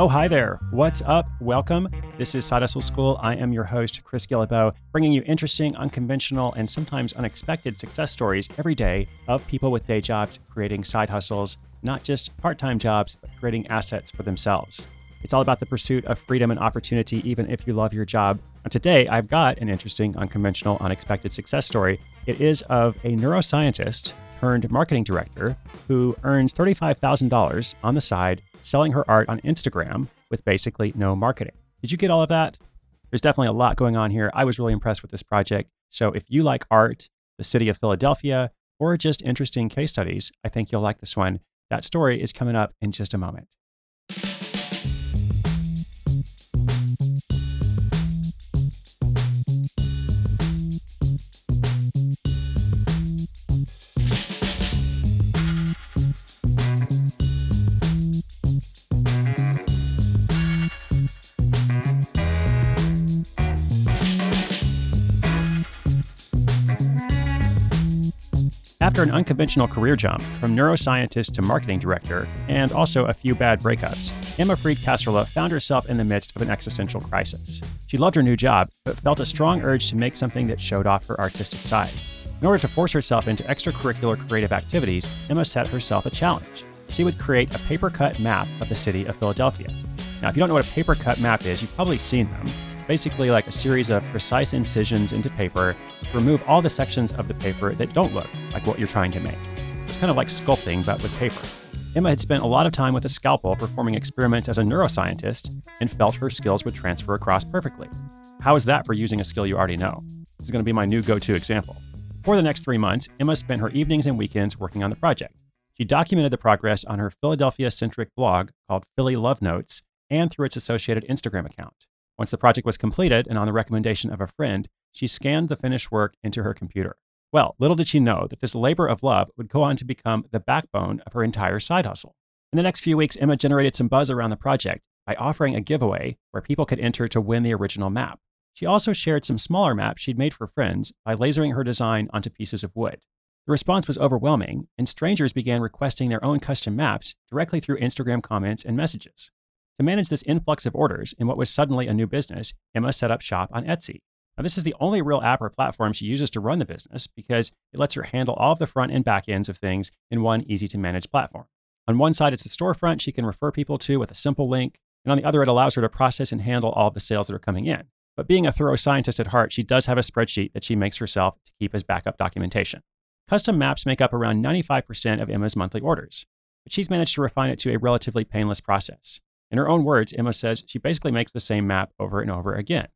Oh, hi there. What's up? Welcome. This is Side Hustle School. I am your host, Chris Guillebeau, bringing you interesting, unconventional, and sometimes unexpected success stories every day of people with day jobs creating side hustles, not just part time jobs, but creating assets for themselves. It's all about the pursuit of freedom and opportunity, even if you love your job. And today, I've got an interesting, unconventional, unexpected success story. It is of a neuroscientist turned marketing director who earns $35,000 on the side selling her art on Instagram with basically no marketing. Did you get all of that? There's definitely a lot going on here. I was really impressed with this project. So if you like art, the city of Philadelphia, or just interesting case studies, I think you'll like this one. That story is coming up in just a moment. After an unconventional career jump from neuroscientist to marketing director, and also a few bad breakups, Emma Fried Cassorla found herself in the midst of an existential crisis. She loved her new job, but felt a strong urge to make something that showed off her artistic side. In order to force herself into extracurricular creative activities, Emma set herself a challenge. She would create a paper cut map of the city of Philadelphia. Now, if you don't know what a paper cut map is, you've probably seen them basically like a series of precise incisions into paper to remove all the sections of the paper that don't look like what you're trying to make. It's kind of like sculpting, but with paper. Emma had spent a lot of time with a scalpel performing experiments as a neuroscientist and felt her skills would transfer across perfectly. How is that for using a skill you already know? This is going to be my new go to example. For the next three months, Emma spent her evenings and weekends working on the project. She documented the progress on her Philadelphia centric blog called Philly Love Notes and through its associated Instagram account. Once the project was completed and on the recommendation of a friend, she scanned the finished work into her computer. Well, little did she know that this labor of love would go on to become the backbone of her entire side hustle. In the next few weeks, Emma generated some buzz around the project by offering a giveaway where people could enter to win the original map. She also shared some smaller maps she'd made for friends by lasering her design onto pieces of wood. The response was overwhelming, and strangers began requesting their own custom maps directly through Instagram comments and messages. To manage this influx of orders in what was suddenly a new business, Emma set up shop on Etsy. Now, this is the only real app or platform she uses to run the business because it lets her handle all of the front and back ends of things in one easy to manage platform. On one side, it's the storefront she can refer people to with a simple link, and on the other, it allows her to process and handle all of the sales that are coming in. But being a thorough scientist at heart, she does have a spreadsheet that she makes herself to keep as backup documentation. Custom maps make up around 95% of Emma's monthly orders, but she's managed to refine it to a relatively painless process. In her own words, Emma says she basically makes the same map over and over again.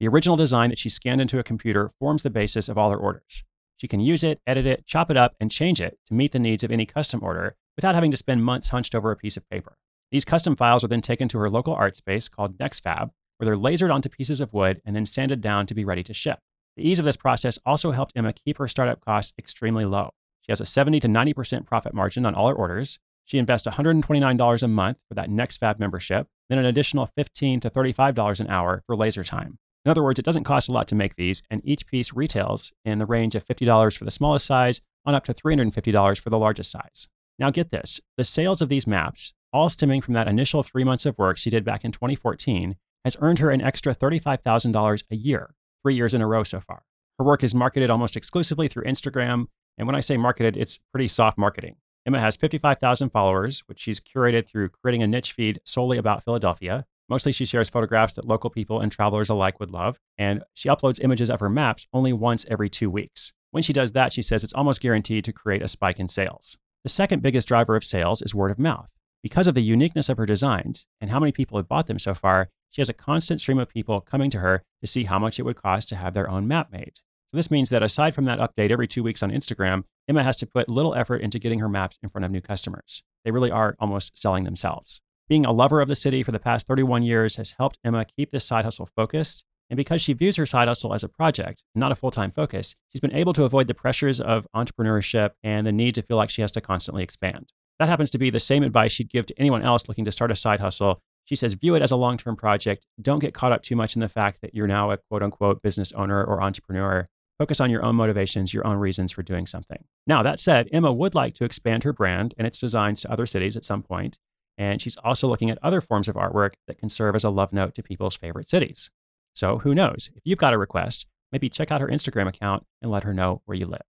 The original design that she scanned into a computer forms the basis of all her orders. She can use it, edit it, chop it up, and change it to meet the needs of any custom order without having to spend months hunched over a piece of paper. These custom files are then taken to her local art space called NextFab, where they're lasered onto pieces of wood and then sanded down to be ready to ship. The ease of this process also helped Emma keep her startup costs extremely low. She has a 70 to 90% profit margin on all her orders, she invests $129 a month for that NextFab membership, then an additional $15 to $35 an hour for laser time. In other words, it doesn't cost a lot to make these, and each piece retails in the range of $50 for the smallest size on up to $350 for the largest size. Now, get this the sales of these maps, all stemming from that initial three months of work she did back in 2014, has earned her an extra $35,000 a year, three years in a row so far. Her work is marketed almost exclusively through Instagram, and when I say marketed, it's pretty soft marketing. Emma has 55,000 followers, which she's curated through creating a niche feed solely about Philadelphia. Mostly, she shares photographs that local people and travelers alike would love, and she uploads images of her maps only once every two weeks. When she does that, she says it's almost guaranteed to create a spike in sales. The second biggest driver of sales is word of mouth. Because of the uniqueness of her designs and how many people have bought them so far, she has a constant stream of people coming to her to see how much it would cost to have their own map made. So this means that aside from that update every two weeks on Instagram, Emma has to put little effort into getting her maps in front of new customers. They really are almost selling themselves. Being a lover of the city for the past 31 years has helped Emma keep this side hustle focused. And because she views her side hustle as a project, not a full time focus, she's been able to avoid the pressures of entrepreneurship and the need to feel like she has to constantly expand. That happens to be the same advice she'd give to anyone else looking to start a side hustle. She says, view it as a long term project. Don't get caught up too much in the fact that you're now a quote unquote business owner or entrepreneur. Focus on your own motivations, your own reasons for doing something. Now, that said, Emma would like to expand her brand and its designs to other cities at some point, And she's also looking at other forms of artwork that can serve as a love note to people's favorite cities. So who knows? If you've got a request, maybe check out her Instagram account and let her know where you live.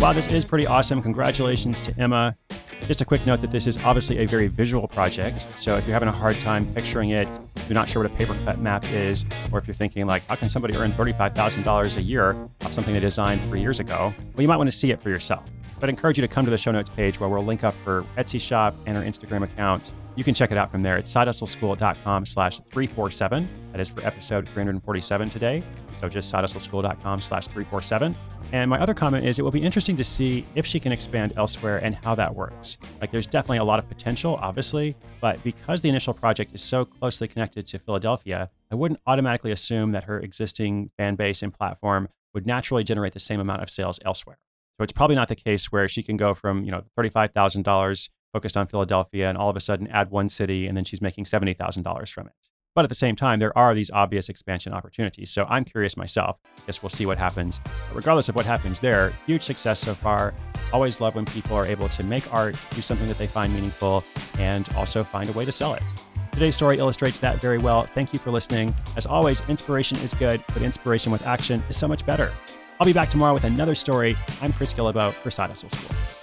Wow, this is pretty awesome. Congratulations to Emma. Just a quick note that this is obviously a very visual project. So if you're having a hard time picturing it, you're not sure what a paper cut map is, or if you're thinking like, how can somebody earn $35,000 a year off something they designed three years ago? Well, you might want to see it for yourself. But I encourage you to come to the show notes page where we'll link up her Etsy shop and her Instagram account. You can check it out from there at sidehustleschool.com slash 347. That is for episode 347 today. So just sidehustleschool.com slash 347. And my other comment is it will be interesting to see if she can expand elsewhere and how that works. Like there's definitely a lot of potential, obviously, but because the initial project is so closely connected to Philadelphia, I wouldn't automatically assume that her existing fan base and platform would naturally generate the same amount of sales elsewhere. So it's probably not the case where she can go from, you know, $35,000 focused on Philadelphia and all of a sudden add one city and then she's making $70,000 from it. But at the same time, there are these obvious expansion opportunities. So I'm curious myself. I guess we'll see what happens. But regardless of what happens there, huge success so far. Always love when people are able to make art, do something that they find meaningful, and also find a way to sell it. Today's story illustrates that very well. Thank you for listening. As always, inspiration is good, but inspiration with action is so much better. I'll be back tomorrow with another story. I'm Chris Guillebeau for Side Hustle School.